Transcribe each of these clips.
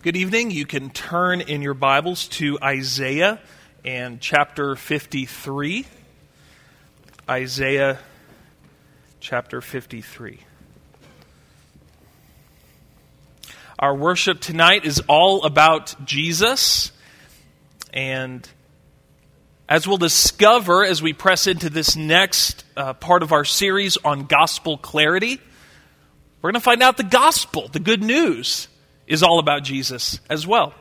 Good evening. You can turn in your Bibles to Isaiah and chapter 53. Isaiah chapter 53. Our worship tonight is all about Jesus. And as we'll discover as we press into this next uh, part of our series on gospel clarity, we're going to find out the gospel, the good news, is all about Jesus as well.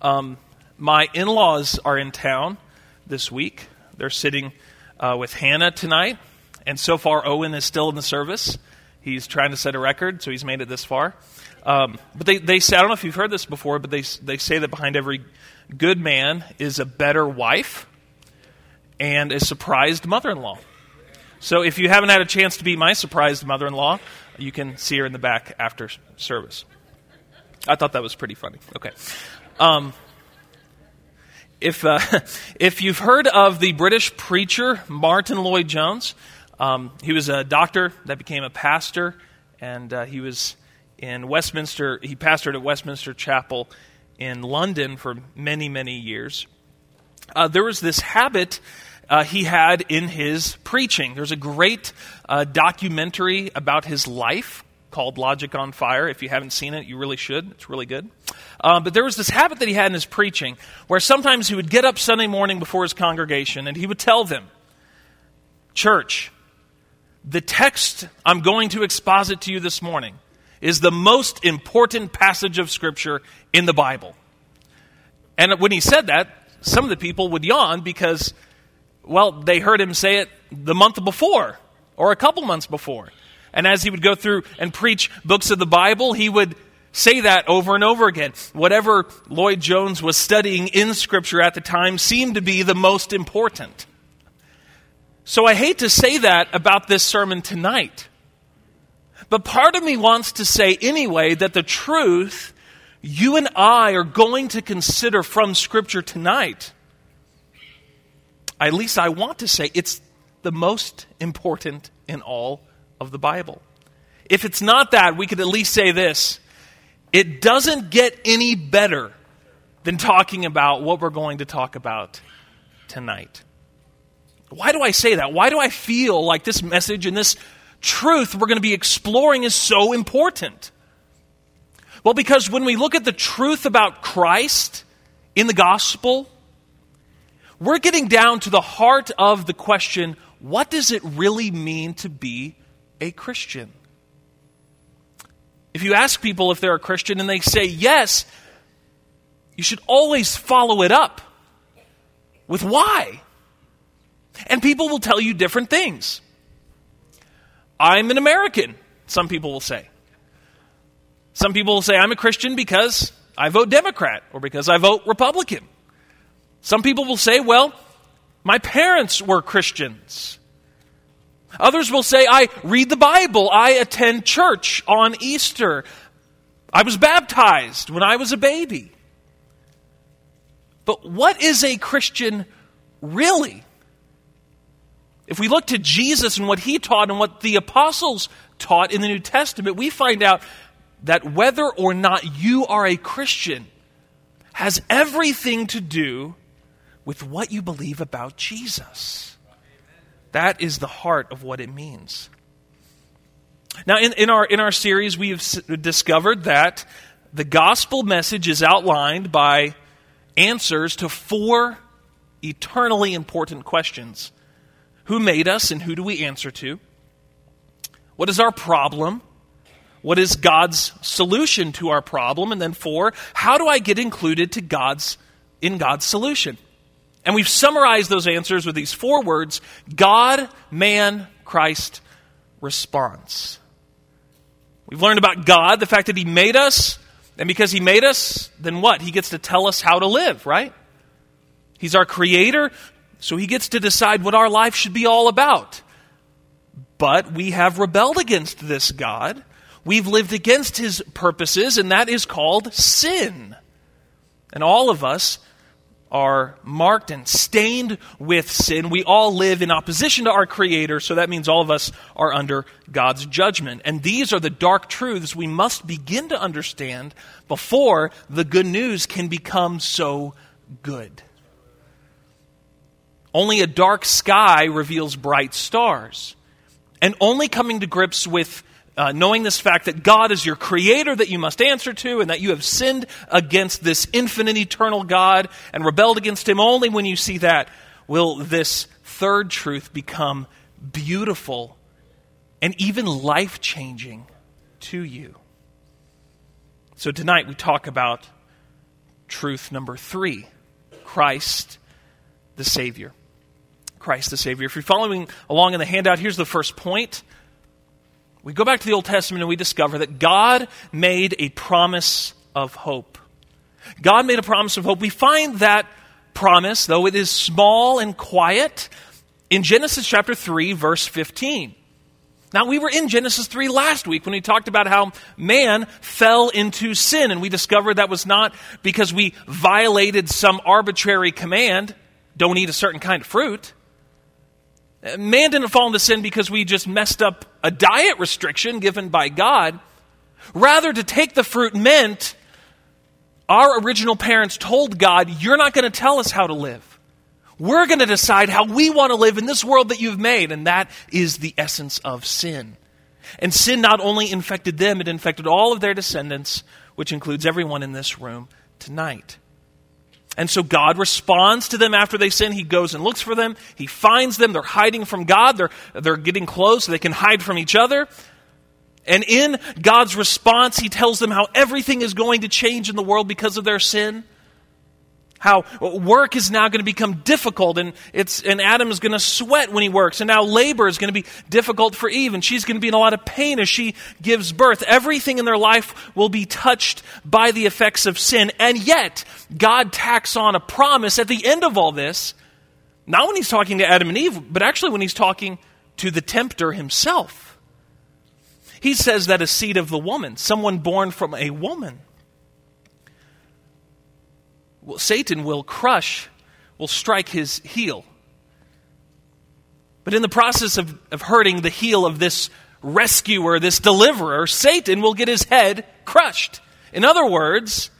Um, my in laws are in town this week. They're sitting uh, with Hannah tonight. And so far, Owen is still in the service. He's trying to set a record, so he's made it this far. Um, but they, they say, I don't know if you've heard this before, but they, they say that behind every good man is a better wife and a surprised mother in law. So if you haven't had a chance to be my surprised mother in law, you can see her in the back after service. I thought that was pretty funny. Okay. Um, if, uh, if you've heard of the British preacher Martyn Lloyd-Jones, um, he was a doctor that became a pastor, and uh, he was in Westminster, he pastored at Westminster Chapel in London for many, many years. Uh, there was this habit uh, he had in his preaching. There's a great uh, documentary about his life called Logic on Fire. If you haven't seen it, you really should. It's really good. Um, but there was this habit that he had in his preaching where sometimes he would get up Sunday morning before his congregation and he would tell them, Church, the text I'm going to exposit to you this morning is the most important passage of Scripture in the Bible. And when he said that, some of the people would yawn because, well, they heard him say it the month before or a couple months before. And as he would go through and preach books of the Bible, he would say that over and over again. Whatever Lloyd-Jones was studying in Scripture at the time seemed to be the most important. So I hate to say that about this sermon tonight. But part of me wants to say anyway that the truth you and I are going to consider from Scripture tonight, at least I want to say it's the most important in all of the Bible. If it's not that, we could at least say this it doesn't get any better than talking about what we're going to talk about tonight. Why do I say that? Why do I feel like this message and this truth we're going to be exploring is so important? Well, because when we look at the truth about Christ in the gospel, we're getting down to the heart of the question what does it really mean to be a Christian? If you ask people if they're a Christian and they say yes, you should always follow it up with why. And people will tell you different things. I'm an American, some people will say. Some people will say I'm a Christian because I vote Democrat or because I vote Republican. Some people will say, well, my parents were Christians. Others will say, I read the Bible. I attend church on Easter. I was baptized when I was a baby. But what is a Christian really? If we look to Jesus and what he taught and what the apostles taught in the New Testament, we find out that whether or not you are a Christian has everything to do with what you believe about Jesus. That is the heart of what it means. Now, in, in, our, in our series, we have discovered that the gospel message is outlined by answers to four eternally important questions Who made us, and who do we answer to? What is our problem? What is God's solution to our problem? And then four, how do I get included to God's, in God's solution? And we've summarized those answers with these four words God, man, Christ, response. We've learned about God, the fact that He made us, and because He made us, then what? He gets to tell us how to live, right? He's our creator, so He gets to decide what our life should be all about. But we have rebelled against this God. We've lived against His purposes, and that is called sin. And all of us are marked and stained with sin. We all live in opposition to our Creator, so that means all of us are under God's judgment. And these are the dark truths we must begin to understand before the good news can become so good. Only a dark sky reveals bright stars. And only coming to grips with uh, knowing this fact that God is your creator that you must answer to, and that you have sinned against this infinite, eternal God and rebelled against Him, only when you see that will this third truth become beautiful and even life changing to you. So tonight we talk about truth number three Christ the Savior. Christ the Savior. If you're following along in the handout, here's the first point. We go back to the Old Testament and we discover that God made a promise of hope. God made a promise of hope. We find that promise, though it is small and quiet, in Genesis chapter 3, verse 15. Now, we were in Genesis 3 last week when we talked about how man fell into sin, and we discovered that was not because we violated some arbitrary command, don't eat a certain kind of fruit. Man didn't fall into sin because we just messed up a diet restriction given by God. Rather, to take the fruit meant our original parents told God, You're not going to tell us how to live. We're going to decide how we want to live in this world that you've made. And that is the essence of sin. And sin not only infected them, it infected all of their descendants, which includes everyone in this room tonight. And so God responds to them after they sin. He goes and looks for them. He finds them. They're hiding from God. They're, they're getting close so they can hide from each other. And in God's response, He tells them how everything is going to change in the world because of their sin how work is now going to become difficult and it's and adam is going to sweat when he works. And now labor is going to be difficult for eve and she's going to be in a lot of pain as she gives birth. Everything in their life will be touched by the effects of sin. And yet god tacks on a promise at the end of all this not when he's talking to adam and eve but actually when he's talking to the tempter himself. He says that a seed of the woman someone born from a woman Satan will crush, will strike his heel. But in the process of, of hurting the heel of this rescuer, this deliverer, Satan will get his head crushed. In other words,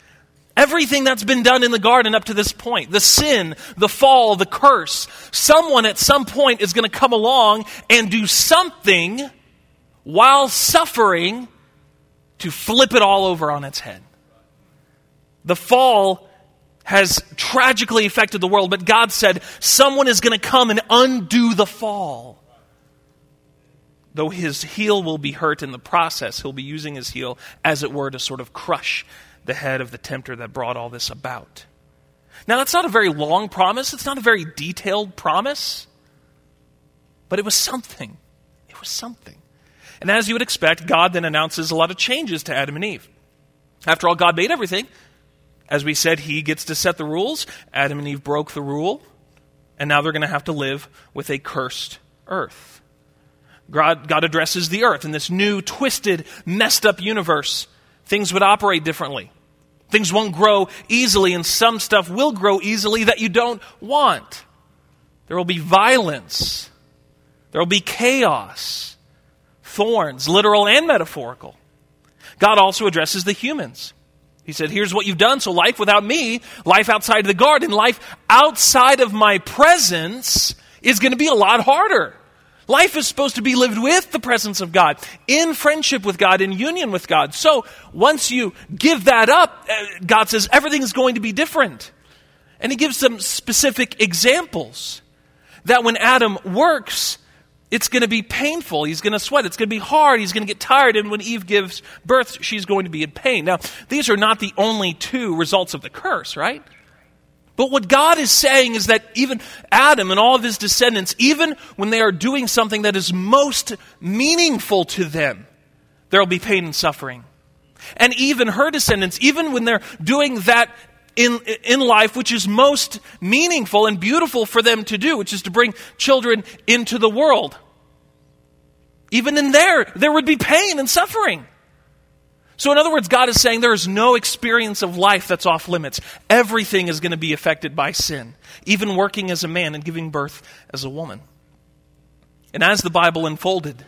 everything that's been done in the garden up to this point the sin, the fall, the curse someone at some point is going to come along and do something while suffering to flip it all over on its head. The fall has tragically affected the world, but God said someone is going to come and undo the fall. Though his heel will be hurt in the process, he'll be using his heel, as it were, to sort of crush the head of the tempter that brought all this about. Now, that's not a very long promise, it's not a very detailed promise, but it was something. It was something. And as you would expect, God then announces a lot of changes to Adam and Eve. After all, God made everything. As we said, he gets to set the rules. Adam and Eve broke the rule, and now they're going to have to live with a cursed earth. God, God addresses the earth in this new, twisted, messed up universe. Things would operate differently. Things won't grow easily, and some stuff will grow easily that you don't want. There will be violence. There will be chaos, thorns, literal and metaphorical. God also addresses the humans. He said, Here's what you've done. So, life without me, life outside of the garden, life outside of my presence is going to be a lot harder. Life is supposed to be lived with the presence of God, in friendship with God, in union with God. So, once you give that up, uh, God says everything is going to be different. And He gives some specific examples that when Adam works, it's going to be painful. He's going to sweat. It's going to be hard. He's going to get tired. And when Eve gives birth, she's going to be in pain. Now, these are not the only two results of the curse, right? But what God is saying is that even Adam and all of his descendants, even when they are doing something that is most meaningful to them, there will be pain and suffering. And even her descendants, even when they're doing that in, in life which is most meaningful and beautiful for them to do, which is to bring children into the world. Even in there, there would be pain and suffering. So, in other words, God is saying there is no experience of life that's off limits. Everything is going to be affected by sin, even working as a man and giving birth as a woman. And as the Bible unfolded,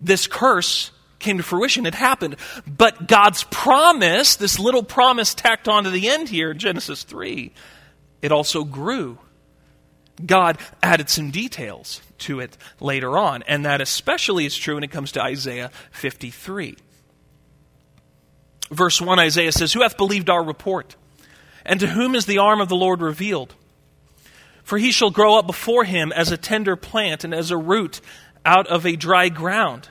this curse came to fruition. It happened. But God's promise, this little promise tacked on to the end here in Genesis 3, it also grew. God added some details to it later on, and that especially is true when it comes to Isaiah 53. Verse 1 Isaiah says, Who hath believed our report? And to whom is the arm of the Lord revealed? For he shall grow up before him as a tender plant and as a root out of a dry ground.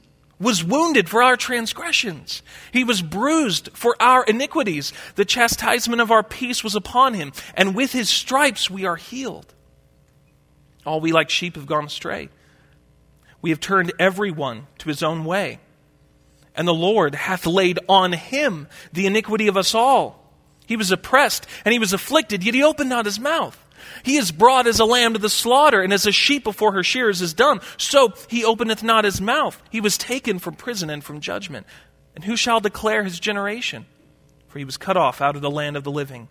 was wounded for our transgressions. He was bruised for our iniquities. The chastisement of our peace was upon him, and with his stripes we are healed. All we like sheep have gone astray. We have turned every one to his own way and the Lord hath laid on him the iniquity of us all. He was oppressed and he was afflicted, yet he opened not his mouth. He is brought as a lamb to the slaughter, and as a sheep before her shearers is dumb, so he openeth not his mouth. He was taken from prison and from judgment. And who shall declare his generation? For he was cut off out of the land of the living.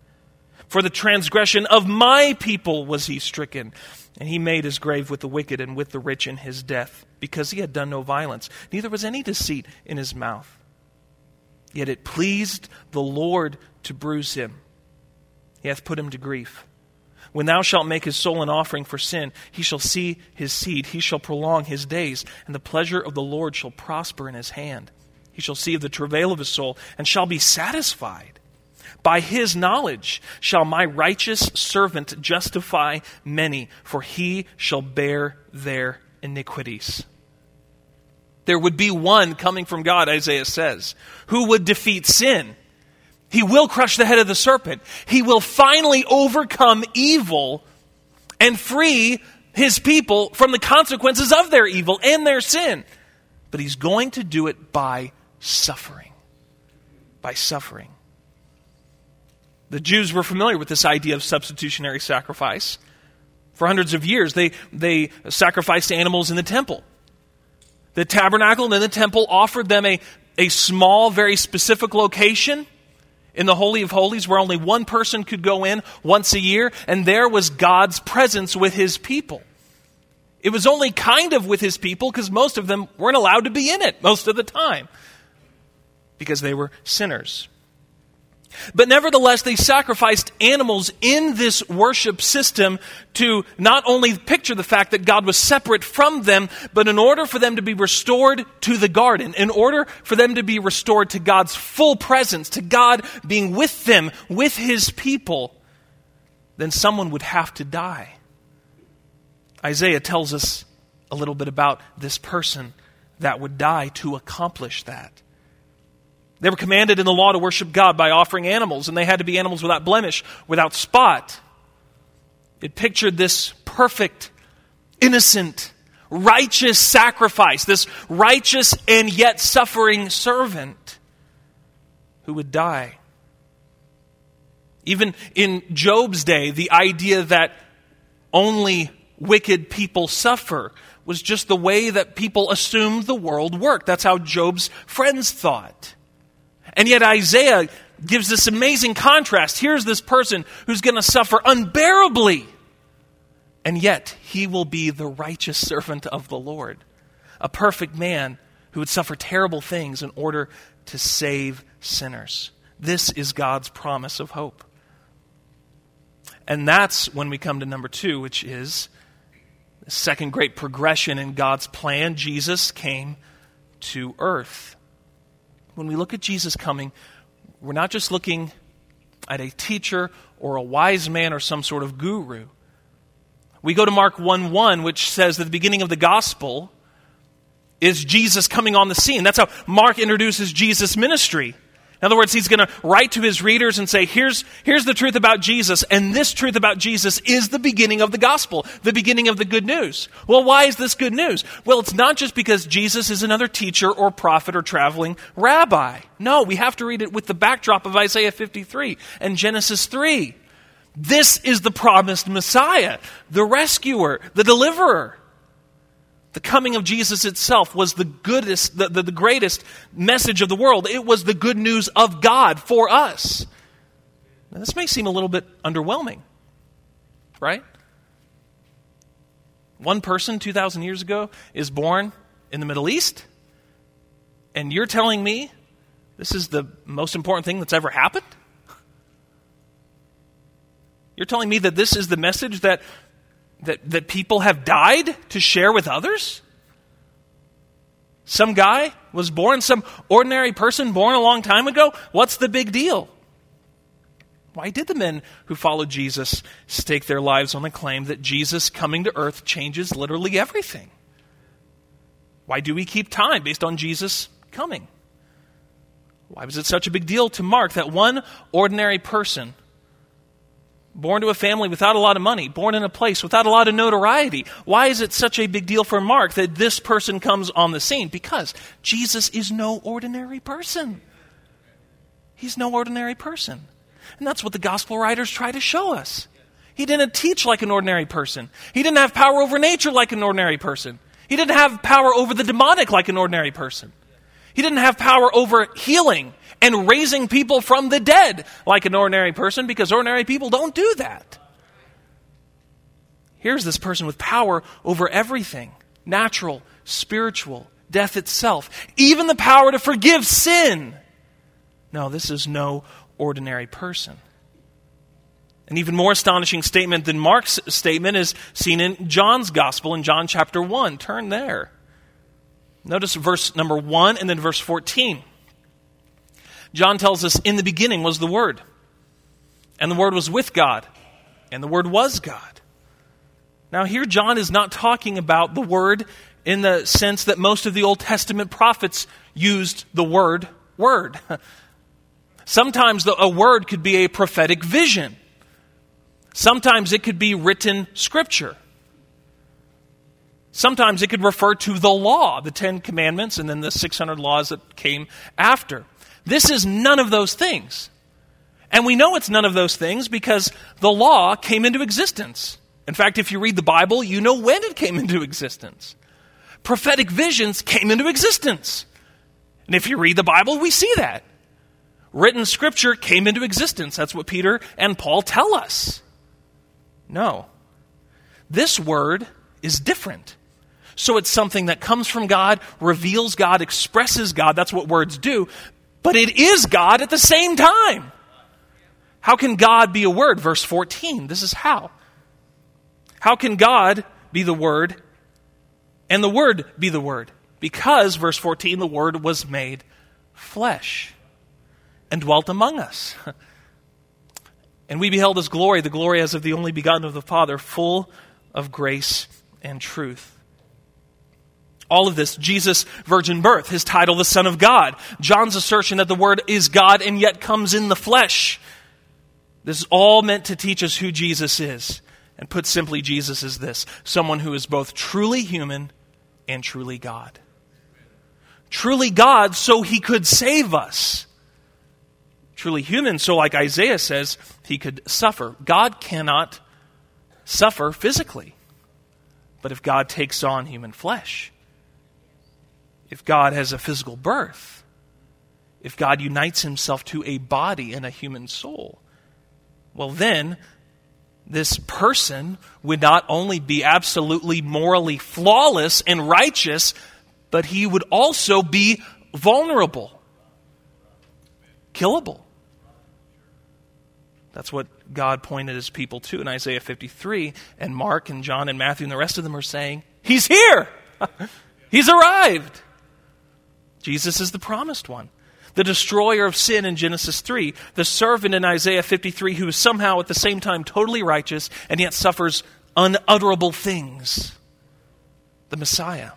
For the transgression of my people was he stricken, and he made his grave with the wicked and with the rich in his death because he had done no violence, neither was any deceit in his mouth. Yet it pleased the Lord to bruise him. He hath put him to grief. When thou shalt make his soul an offering for sin, he shall see his seed, he shall prolong his days, and the pleasure of the Lord shall prosper in his hand. He shall see of the travail of his soul, and shall be satisfied. By his knowledge shall my righteous servant justify many, for he shall bear their iniquities. There would be one coming from God, Isaiah says, who would defeat sin. He will crush the head of the serpent. He will finally overcome evil and free his people from the consequences of their evil and their sin. But he's going to do it by suffering. By suffering. The Jews were familiar with this idea of substitutionary sacrifice. For hundreds of years, they, they sacrificed animals in the temple. The tabernacle and then the temple offered them a, a small, very specific location in the Holy of Holies where only one person could go in once a year, and there was God's presence with his people. It was only kind of with his people because most of them weren't allowed to be in it most of the time because they were sinners. But nevertheless, they sacrificed animals in this worship system to not only picture the fact that God was separate from them, but in order for them to be restored to the garden, in order for them to be restored to God's full presence, to God being with them, with his people, then someone would have to die. Isaiah tells us a little bit about this person that would die to accomplish that. They were commanded in the law to worship God by offering animals, and they had to be animals without blemish, without spot. It pictured this perfect, innocent, righteous sacrifice, this righteous and yet suffering servant who would die. Even in Job's day, the idea that only wicked people suffer was just the way that people assumed the world worked. That's how Job's friends thought. And yet Isaiah gives this amazing contrast. Here's this person who's going to suffer unbearably. And yet he will be the righteous servant of the Lord, a perfect man who would suffer terrible things in order to save sinners. This is God's promise of hope. And that's when we come to number two, which is the second great progression in God's plan. Jesus came to earth when we look at Jesus coming, we're not just looking at a teacher or a wise man or some sort of guru. We go to Mark 1 1, which says that the beginning of the gospel is Jesus coming on the scene. That's how Mark introduces Jesus' ministry. In other words, he's going to write to his readers and say, here's, here's the truth about Jesus, and this truth about Jesus is the beginning of the gospel, the beginning of the good news. Well, why is this good news? Well, it's not just because Jesus is another teacher or prophet or traveling rabbi. No, we have to read it with the backdrop of Isaiah 53 and Genesis 3. This is the promised Messiah, the rescuer, the deliverer. The coming of Jesus itself was the goodest, the, the, the, greatest message of the world. It was the good news of God for us. Now, this may seem a little bit underwhelming, right? One person 2,000 years ago is born in the Middle East, and you're telling me this is the most important thing that's ever happened? You're telling me that this is the message that that, that people have died to share with others? Some guy was born, some ordinary person born a long time ago? What's the big deal? Why did the men who followed Jesus stake their lives on the claim that Jesus coming to earth changes literally everything? Why do we keep time based on Jesus coming? Why was it such a big deal to Mark that one ordinary person born to a family without a lot of money, born in a place without a lot of notoriety. Why is it such a big deal for Mark that this person comes on the scene? Because Jesus is no ordinary person. He's no ordinary person. And that's what the gospel writers try to show us. He didn't teach like an ordinary person. He didn't have power over nature like an ordinary person. He didn't have power over the demonic like an ordinary person. He didn't have power over healing and raising people from the dead like an ordinary person because ordinary people don't do that. Here's this person with power over everything natural, spiritual, death itself, even the power to forgive sin. No, this is no ordinary person. An even more astonishing statement than Mark's statement is seen in John's gospel in John chapter 1. Turn there. Notice verse number 1 and then verse 14. John tells us, In the beginning was the Word, and the Word was with God, and the Word was God. Now, here John is not talking about the Word in the sense that most of the Old Testament prophets used the word word. Sometimes the, a word could be a prophetic vision. Sometimes it could be written scripture. Sometimes it could refer to the law, the Ten Commandments, and then the 600 laws that came after. This is none of those things. And we know it's none of those things because the law came into existence. In fact, if you read the Bible, you know when it came into existence. Prophetic visions came into existence. And if you read the Bible, we see that. Written scripture came into existence. That's what Peter and Paul tell us. No. This word is different. So it's something that comes from God, reveals God, expresses God. That's what words do but it is God at the same time. How can God be a word? Verse 14. This is how. How can God be the word and the word be the word? Because, verse 14, the word was made flesh and dwelt among us. And we beheld his glory, the glory as of the only begotten of the Father, full of grace and truth all of this Jesus' virgin birth, his title, the Son of God, John's assertion that the Word is God and yet comes in the flesh. This is all meant to teach us who Jesus is. And put simply, Jesus is this someone who is both truly human and truly God. Truly God, so he could save us. Truly human, so like Isaiah says, he could suffer. God cannot suffer physically. But if God takes on human flesh, if God has a physical birth, if God unites himself to a body and a human soul, well, then this person would not only be absolutely morally flawless and righteous, but he would also be vulnerable, killable. That's what God pointed his people to in Isaiah 53. And Mark and John and Matthew and the rest of them are saying, He's here! He's arrived! Jesus is the promised one. The destroyer of sin in Genesis 3, the servant in Isaiah 53 who is somehow at the same time totally righteous and yet suffers unutterable things. The Messiah.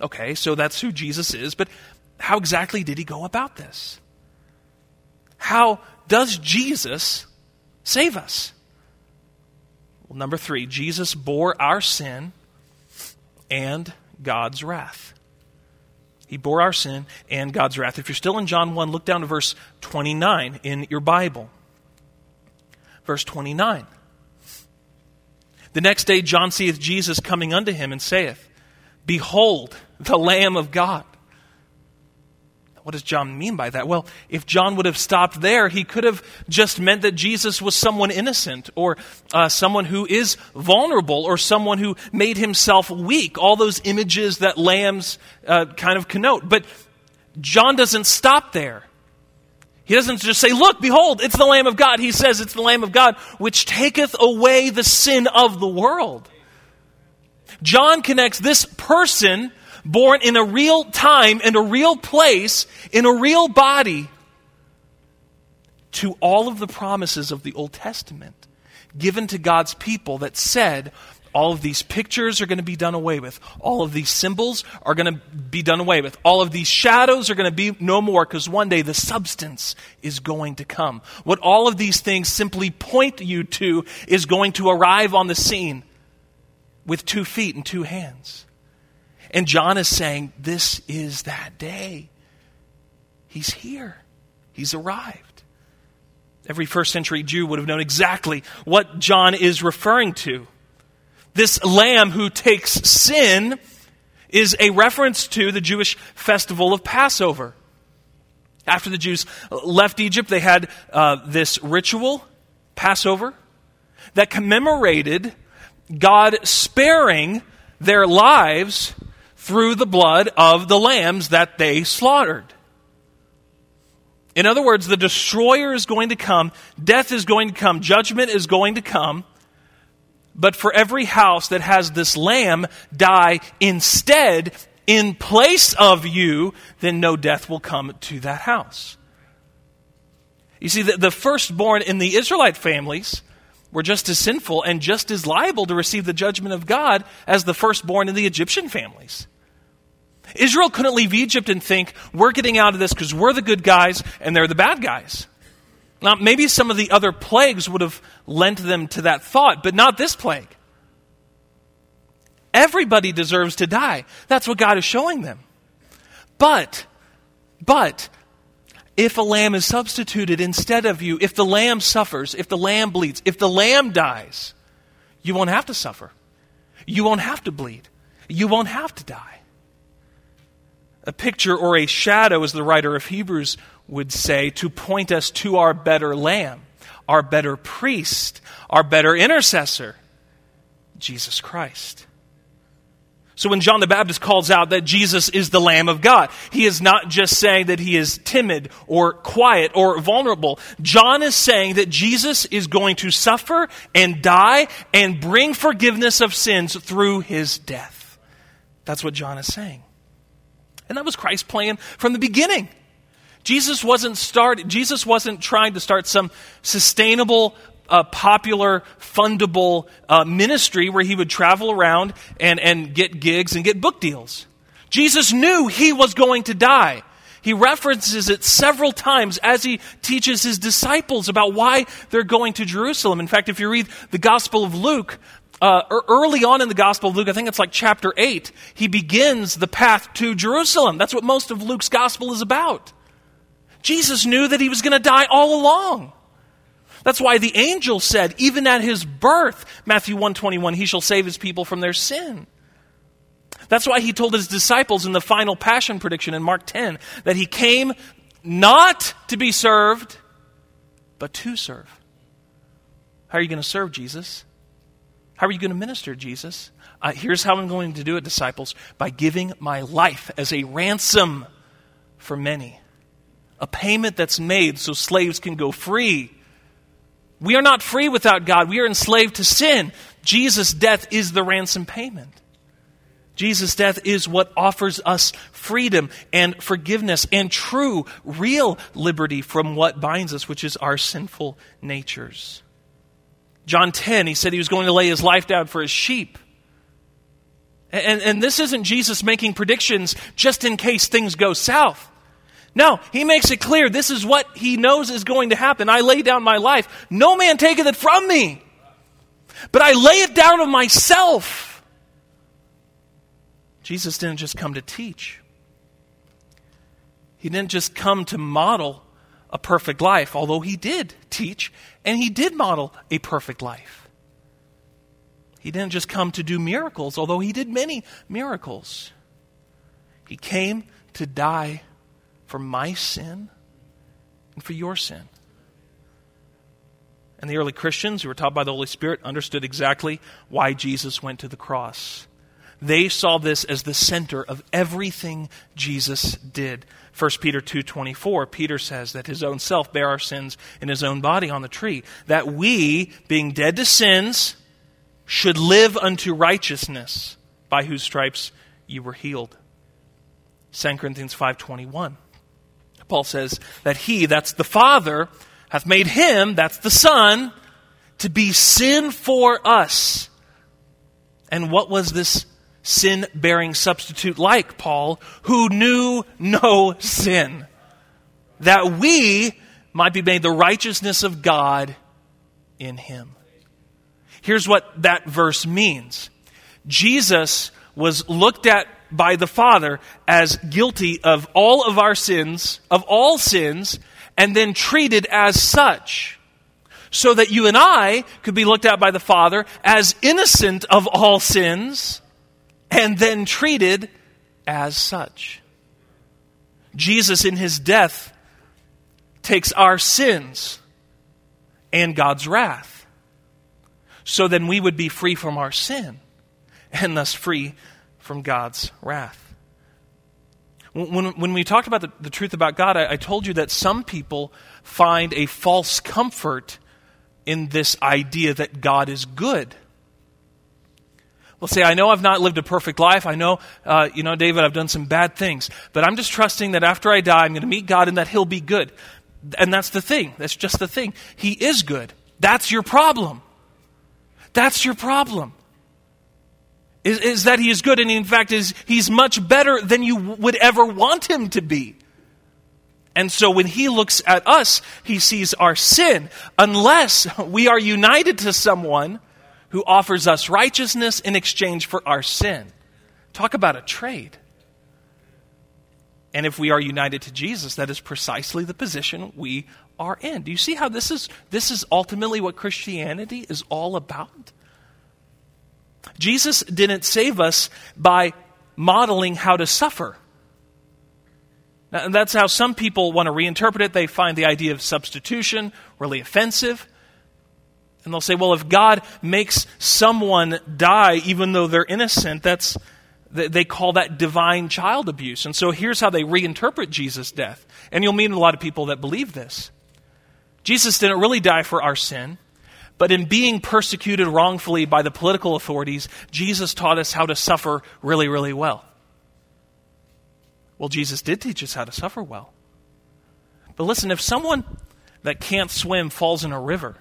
Okay, so that's who Jesus is, but how exactly did he go about this? how does Jesus save us? Well, number three, Jesus bore our sin and God's wrath. He bore our sin and God's wrath. If you're still in John 1, look down to verse 29 in your Bible. Verse 29. The next day John seeth Jesus coming unto him and saith, Behold, the Lamb of God what does John mean by that? Well, if John would have stopped there, he could have just meant that Jesus was someone innocent or uh, someone who is vulnerable or someone who made himself weak. All those images that lambs uh, kind of connote. But John doesn't stop there. He doesn't just say, Look, behold, it's the Lamb of God. He says, It's the Lamb of God which taketh away the sin of the world. John connects this person born in a real time and a real place, in a real body, to all of the promises of the Old Testament given to God's people that said, all of these pictures are going to be done away with. All of these symbols are going to be done away with. All of these shadows are going to be no more because one day the substance is going to come. What all of these things simply point you to is going to arrive on the scene with two feet and two hands. And John is saying, This is that day. He's here, he's arrived. Every first century Jew would have known exactly what John is referring to. This lamb who takes sin is a reference to the Jewish festival of Passover. After the Jews left Egypt, they had uh, this ritual, Passover, that commemorated God sparing their lives through the blood of the lambs that they slaughtered. In other words, the destroyer is going to come, death is going to come, judgment is going to come. But for every house that has this lamb die instead, in place of you, then no death will come to that house. You see, the, the firstborn in the Israelite families were just as sinful and just as liable to receive the judgment of God as the firstborn in the Egyptian families. Israel couldn't leave Egypt and think, we're getting out of this because we're the good guys and they're the bad guys. Now, maybe some of the other plagues would have lent them to that thought, but not this plague. Everybody deserves to die. That's what God is showing them. But, but, if a lamb is substituted instead of you, if the lamb suffers, if the lamb bleeds, if the lamb dies, you won't have to suffer. You won't have to bleed. You won't have to die a picture or a shadow, as the writer of Hebrews would say, to point us to our better lamb, our better priest, our better intercessor, Jesus Christ. So when John the Baptist calls out that Jesus is the Lamb of God, he is not just saying that he is timid or quiet or vulnerable. John is saying that Jesus is going to suffer and die and bring forgiveness of sins through his death. That's what John is saying. And that was Christ's plan from the beginning. Jesus wasn't start, Jesus wasn't trying to start some sustainable, uh, popular, fundable uh, ministry where he would travel around and, and get gigs and get book deals. Jesus knew he was going to die. He references it several times as he teaches his disciples about why they're going to Jerusalem. In fact, if you read the Gospel of Luke, uh, early on in the Gospel of Luke, I think it's like chapter 8, he begins the path to Jerusalem. That's what most of Luke's Gospel is about. Jesus knew that he was going to die all along. That's why the angel said, even at his birth, Matthew 121, he shall save his people from their sin. That's why he told his disciples in the final passion prediction in Mark 10 that he came not to be served, but to serve. How are you going to serve Jesus? How are you going to minister, Jesus? Uh, here's how I'm going to do it, disciples by giving my life as a ransom for many. A payment that's made so slaves can go free. We are not free without God. We are enslaved to sin. Jesus' death is the ransom payment. Jesus' death is what offers us freedom and forgiveness and true, real liberty from what binds us, which is our sinful natures. John 10, he said he was going to lay his life down for his sheep. And, and this isn't Jesus making predictions just in case things go south. No, he makes it clear this is what he knows is going to happen. I lay down my life. No man taketh it from me, but I lay it down of myself. Jesus didn't just come to teach, he didn't just come to model a perfect life, although he did teach and he did model a perfect life. He didn't just come to do miracles, although he did many miracles. He came to die for my sin and for your sin. And the early Christians who were taught by the Holy Spirit understood exactly why Jesus went to the cross. They saw this as the center of everything Jesus did. 1 Peter 2:24 Peter says that his own self bare our sins in his own body on the tree that we being dead to sins should live unto righteousness by whose stripes you were healed. 2 Corinthians 5:21 Paul says that he, that's the Father, hath made him, that's the Son, to be sin for us. And what was this sin bearing substitute like, Paul, who knew no sin? That we might be made the righteousness of God in him. Here's what that verse means Jesus was looked at by the Father as guilty of all of our sins, of all sins, and then treated as such. So that you and I could be looked at by the Father as innocent of all sins and then treated as such. Jesus, in his death, takes our sins and God's wrath. So then we would be free from our sin and thus free from God's wrath. When, when we talked about the, the truth about God, I, I told you that some people find a false comfort in this idea that God is good. Well, say, I know I've not lived a perfect life. I know, uh, you know, David, I've done some bad things. But I'm just trusting that after I die, I'm going to meet God and that He'll be good. And that's the thing. That's just the thing. He is good. That's your problem. That's your problem is, is that he is good, and in fact, is he's much better than you would ever want him to be. And so when he looks at us, he sees our sin, unless we are united to someone who offers us righteousness in exchange for our sin. Talk about a trade. And if we are united to Jesus, that is precisely the position we are in. Do you see how this is this is ultimately what Christianity is all about? Jesus didn't save us by modeling how to suffer. And that's how some people want to reinterpret it. They find the idea of substitution really offensive. And they'll say, well, if God makes someone die even though they're innocent, that's, they call that divine child abuse. And so here's how they reinterpret Jesus' death. And you'll meet a lot of people that believe this. Jesus didn't really die for our sin. But in being persecuted wrongfully by the political authorities, Jesus taught us how to suffer really, really well. Well, Jesus did teach us how to suffer well. But listen, if someone that can't swim falls in a river,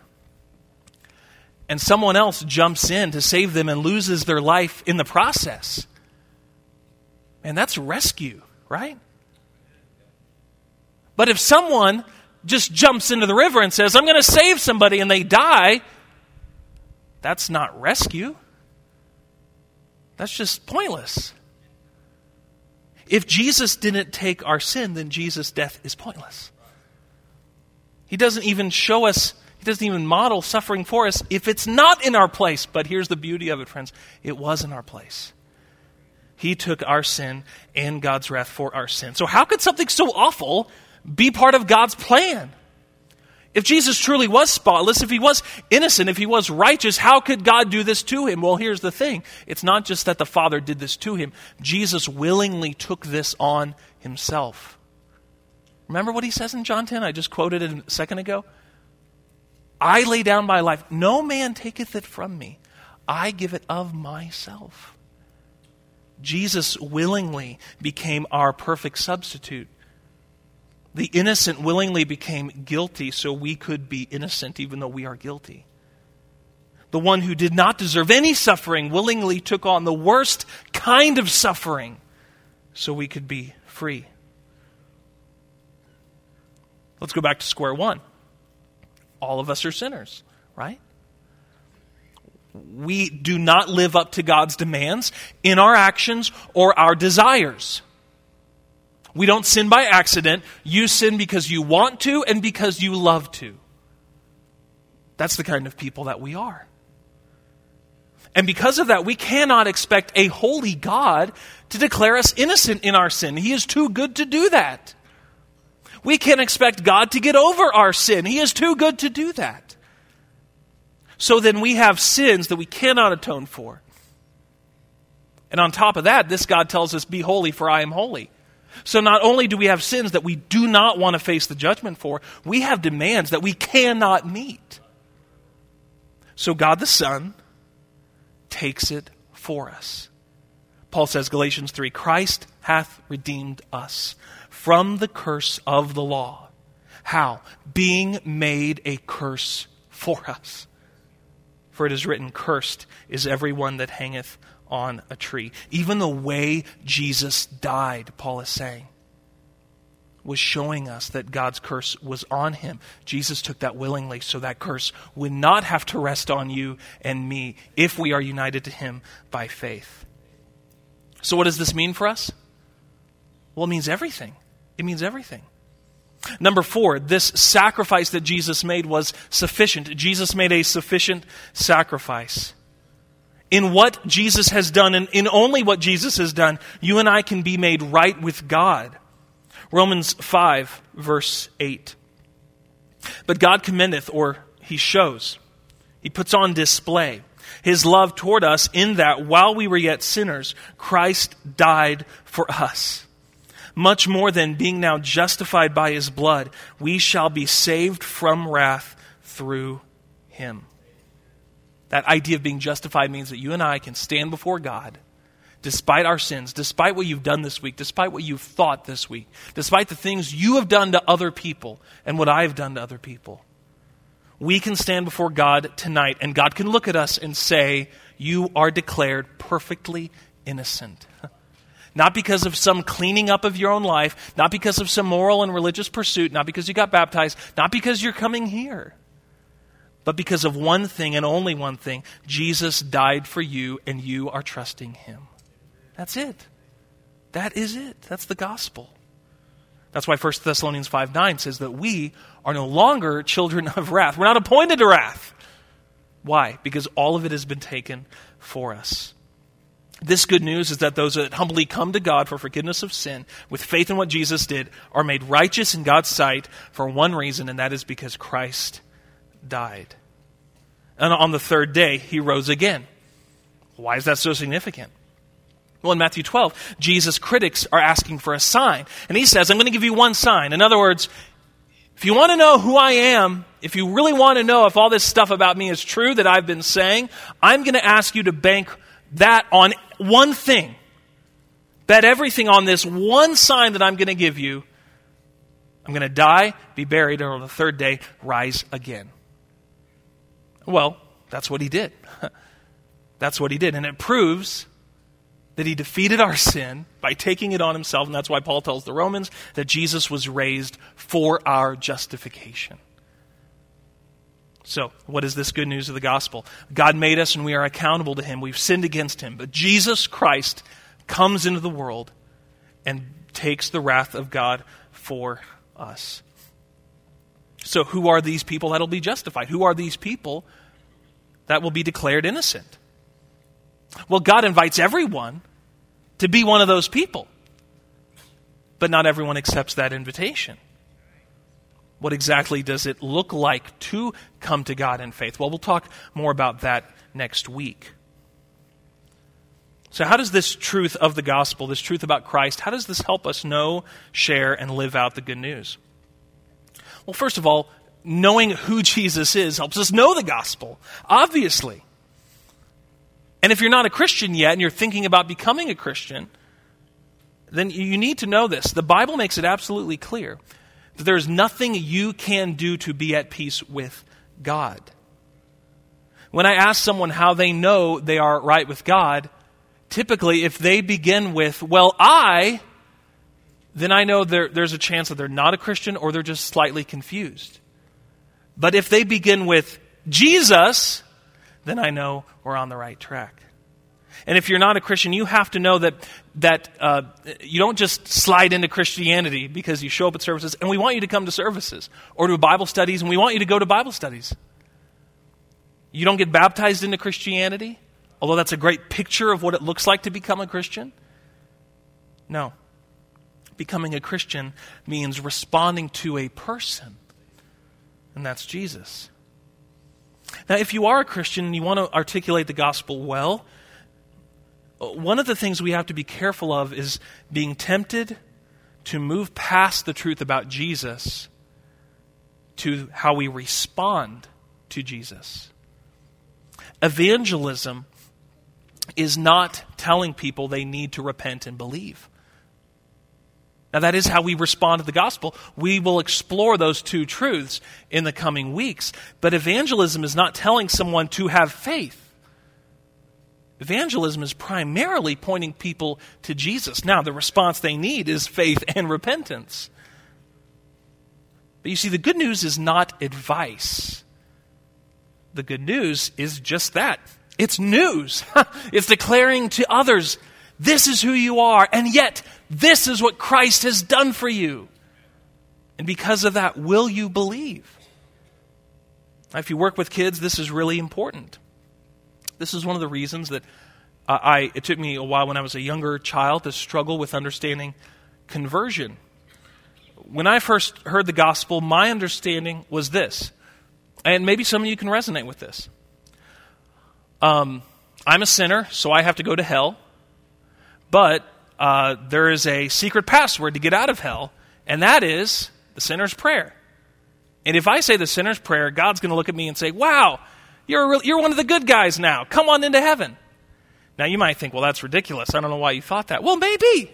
and someone else jumps in to save them and loses their life in the process, And that's rescue, right? But if someone just jumps into the river and says, I'm going to save somebody, and they die, that's not rescue. That's just pointless. If Jesus didn't take our sin, then Jesus' death is pointless. He doesn't even show us, he doesn't even model suffering for us if it's not in our place. But here's the beauty of it, friends it was in our place. He took our sin and God's wrath for our sin. So, how could something so awful be part of God's plan. If Jesus truly was spotless, if he was innocent, if he was righteous, how could God do this to him? Well, here's the thing it's not just that the Father did this to him, Jesus willingly took this on himself. Remember what he says in John 10? I just quoted it a second ago. I lay down my life. No man taketh it from me. I give it of myself. Jesus willingly became our perfect substitute. The innocent willingly became guilty so we could be innocent even though we are guilty. The one who did not deserve any suffering willingly took on the worst kind of suffering so we could be free. Let's go back to square one. All of us are sinners, right? We do not live up to God's demands in our actions or our desires. We don't sin by accident. You sin because you want to and because you love to. That's the kind of people that we are. And because of that, we cannot expect a holy God to declare us innocent in our sin. He is too good to do that. We can't expect God to get over our sin. He is too good to do that. So then we have sins that we cannot atone for. And on top of that, this God tells us, Be holy, for I am holy. So not only do we have sins that we do not want to face the judgment for, we have demands that we cannot meet. So God the Son takes it for us. Paul says, Galatians 3 Christ hath redeemed us from the curse of the law. How? Being made a curse for us. For it is written, Cursed is everyone that hangeth on a tree. Even the way Jesus died, Paul is saying, was showing us that God's curse was on him. Jesus took that willingly so that curse would not have to rest on you and me if we are united to him by faith. So, what does this mean for us? Well, it means everything. It means everything. Number four, this sacrifice that Jesus made was sufficient. Jesus made a sufficient sacrifice. In what Jesus has done, and in only what Jesus has done, you and I can be made right with God. Romans 5, verse 8. But God commendeth, or he shows, he puts on display his love toward us in that while we were yet sinners, Christ died for us. Much more than being now justified by his blood, we shall be saved from wrath through him. That idea of being justified means that you and I can stand before God despite our sins, despite what you've done this week, despite what you've thought this week, despite the things you have done to other people and what I've done to other people, we can stand before God tonight and God can look at us and say, You are declared perfectly innocent. Not because of some cleaning up of your own life, not because of some moral and religious pursuit, not because you got baptized, not because you're coming here, but because of one thing and only one thing Jesus died for you and you are trusting him. That's it. That is it. That's the gospel. That's why 1 Thessalonians 5 9 says that we are no longer children of wrath. We're not appointed to wrath. Why? Because all of it has been taken for us. This good news is that those that humbly come to God for forgiveness of sin with faith in what Jesus did are made righteous in God's sight for one reason, and that is because Christ died. And on the third day, he rose again. Why is that so significant? Well, in Matthew 12, Jesus' critics are asking for a sign. And he says, I'm going to give you one sign. In other words, if you want to know who I am, if you really want to know if all this stuff about me is true that I've been saying, I'm going to ask you to bank that on one thing. Bet everything on this one sign that I'm going to give you. I'm going to die, be buried, and on the third day, rise again. Well, that's what he did. that's what he did. And it proves that he defeated our sin by taking it on himself. And that's why Paul tells the Romans that Jesus was raised for our justification. So, what is this good news of the gospel? God made us and we are accountable to him. We've sinned against him. But Jesus Christ comes into the world and takes the wrath of God for us. So, who are these people that will be justified? Who are these people that will be declared innocent? Well, God invites everyone to be one of those people. But not everyone accepts that invitation. What exactly does it look like to come to God in faith? Well, we'll talk more about that next week. So, how does this truth of the gospel, this truth about Christ, how does this help us know, share, and live out the good news? Well, first of all, knowing who Jesus is helps us know the gospel, obviously. And if you're not a Christian yet and you're thinking about becoming a Christian, then you need to know this. The Bible makes it absolutely clear that there's nothing you can do to be at peace with God. When I ask someone how they know they are right with God, typically if they begin with, well, I, then I know there, there's a chance that they're not a Christian or they're just slightly confused. But if they begin with Jesus, then I know we're on the right track. And if you're not a Christian, you have to know that, that uh, you don't just slide into Christianity because you show up at services, and we want you to come to services or to Bible studies, and we want you to go to Bible studies. You don't get baptized into Christianity, although that's a great picture of what it looks like to become a Christian. No. Becoming a Christian means responding to a person, and that's Jesus. Now, if you are a Christian and you want to articulate the gospel well, one of the things we have to be careful of is being tempted to move past the truth about Jesus to how we respond to Jesus. Evangelism is not telling people they need to repent and believe. Now, that is how we respond to the gospel. We will explore those two truths in the coming weeks. But evangelism is not telling someone to have faith. Evangelism is primarily pointing people to Jesus. Now, the response they need is faith and repentance. But you see, the good news is not advice. The good news is just that it's news. it's declaring to others, this is who you are, and yet this is what Christ has done for you. And because of that, will you believe? Now, if you work with kids, this is really important. This is one of the reasons that uh, I, it took me a while when I was a younger child to struggle with understanding conversion. When I first heard the gospel, my understanding was this, and maybe some of you can resonate with this. Um, I'm a sinner, so I have to go to hell, but uh, there is a secret password to get out of hell, and that is the sinner's prayer. And if I say the sinner's prayer, God's going to look at me and say, Wow, you're, you're one of the good guys now. Come on into heaven. Now, you might think, well, that's ridiculous. I don't know why you thought that. Well, maybe.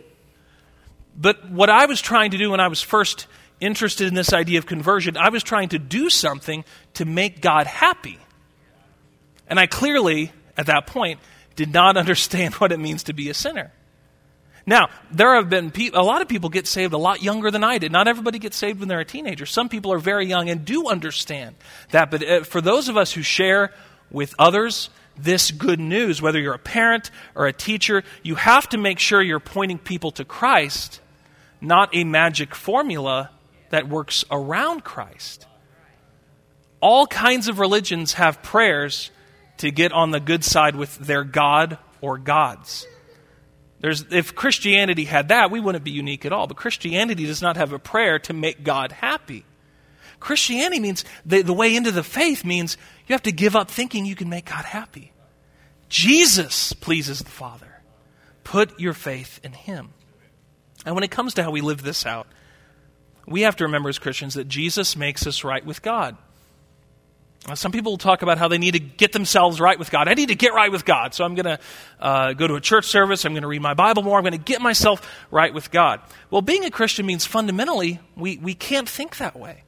But what I was trying to do when I was first interested in this idea of conversion, I was trying to do something to make God happy. And I clearly, at that point, did not understand what it means to be a sinner. Now, there have been pe- a lot of people get saved a lot younger than I did. Not everybody gets saved when they're a teenager. Some people are very young and do understand that. But uh, for those of us who share with others this good news, whether you're a parent or a teacher, you have to make sure you're pointing people to Christ, not a magic formula that works around Christ. All kinds of religions have prayers to get on the good side with their God or gods. There's, if Christianity had that, we wouldn't be unique at all. But Christianity does not have a prayer to make God happy. Christianity means the, the way into the faith means you have to give up thinking you can make God happy. Jesus pleases the Father. Put your faith in Him. And when it comes to how we live this out, we have to remember as Christians that Jesus makes us right with God. Some people talk about how they need to get themselves right with God. I need to get right with God. So I'm going to uh, go to a church service. I'm going to read my Bible more. I'm going to get myself right with God. Well, being a Christian means fundamentally we, we can't think that way.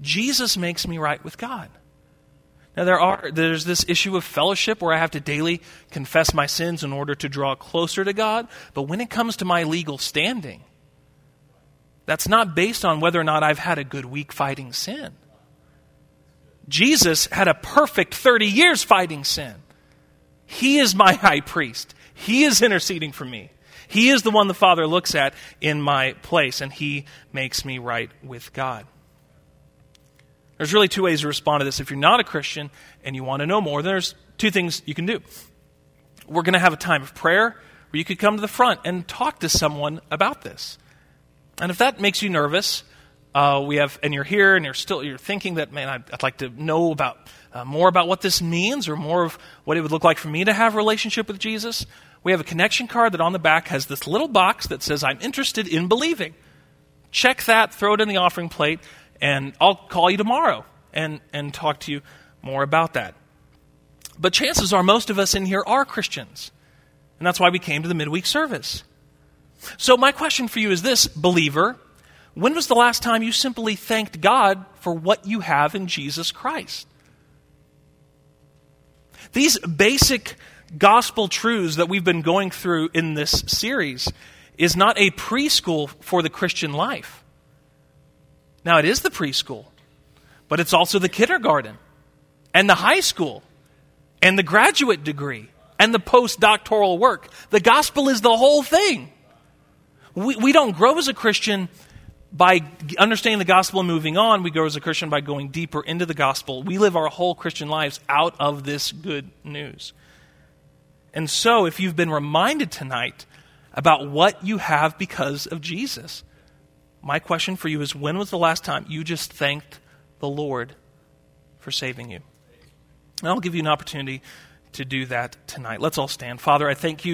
Jesus makes me right with God. Now there are there's this issue of fellowship where I have to daily confess my sins in order to draw closer to God, but when it comes to my legal standing, that's not based on whether or not I've had a good week fighting sin. Jesus had a perfect 30 years fighting sin. He is my high priest. He is interceding for me. He is the one the Father looks at in my place, and He makes me right with God. There's really two ways to respond to this. If you're not a Christian and you want to know more, there's two things you can do. We're going to have a time of prayer where you could come to the front and talk to someone about this. And if that makes you nervous, uh, we have, and you're here and you're still, you're thinking that, man, I'd, I'd like to know about uh, more about what this means or more of what it would look like for me to have a relationship with Jesus. We have a connection card that on the back has this little box that says, I'm interested in believing. Check that, throw it in the offering plate, and I'll call you tomorrow and, and talk to you more about that. But chances are most of us in here are Christians. And that's why we came to the midweek service. So, my question for you is this, believer when was the last time you simply thanked God for what you have in Jesus Christ? These basic gospel truths that we've been going through in this series, is not a preschool for the Christian life. Now, it is the preschool, but it's also the kindergarten and the high school and the graduate degree and the postdoctoral work. The gospel is the whole thing. We, we don't grow as a Christian by understanding the gospel and moving on. We grow as a Christian by going deeper into the gospel. We live our whole Christian lives out of this good news. And so, if you've been reminded tonight about what you have because of Jesus, my question for you is when was the last time you just thanked the Lord for saving you? And I'll give you an opportunity to do that tonight. Let's all stand. Father, I thank you.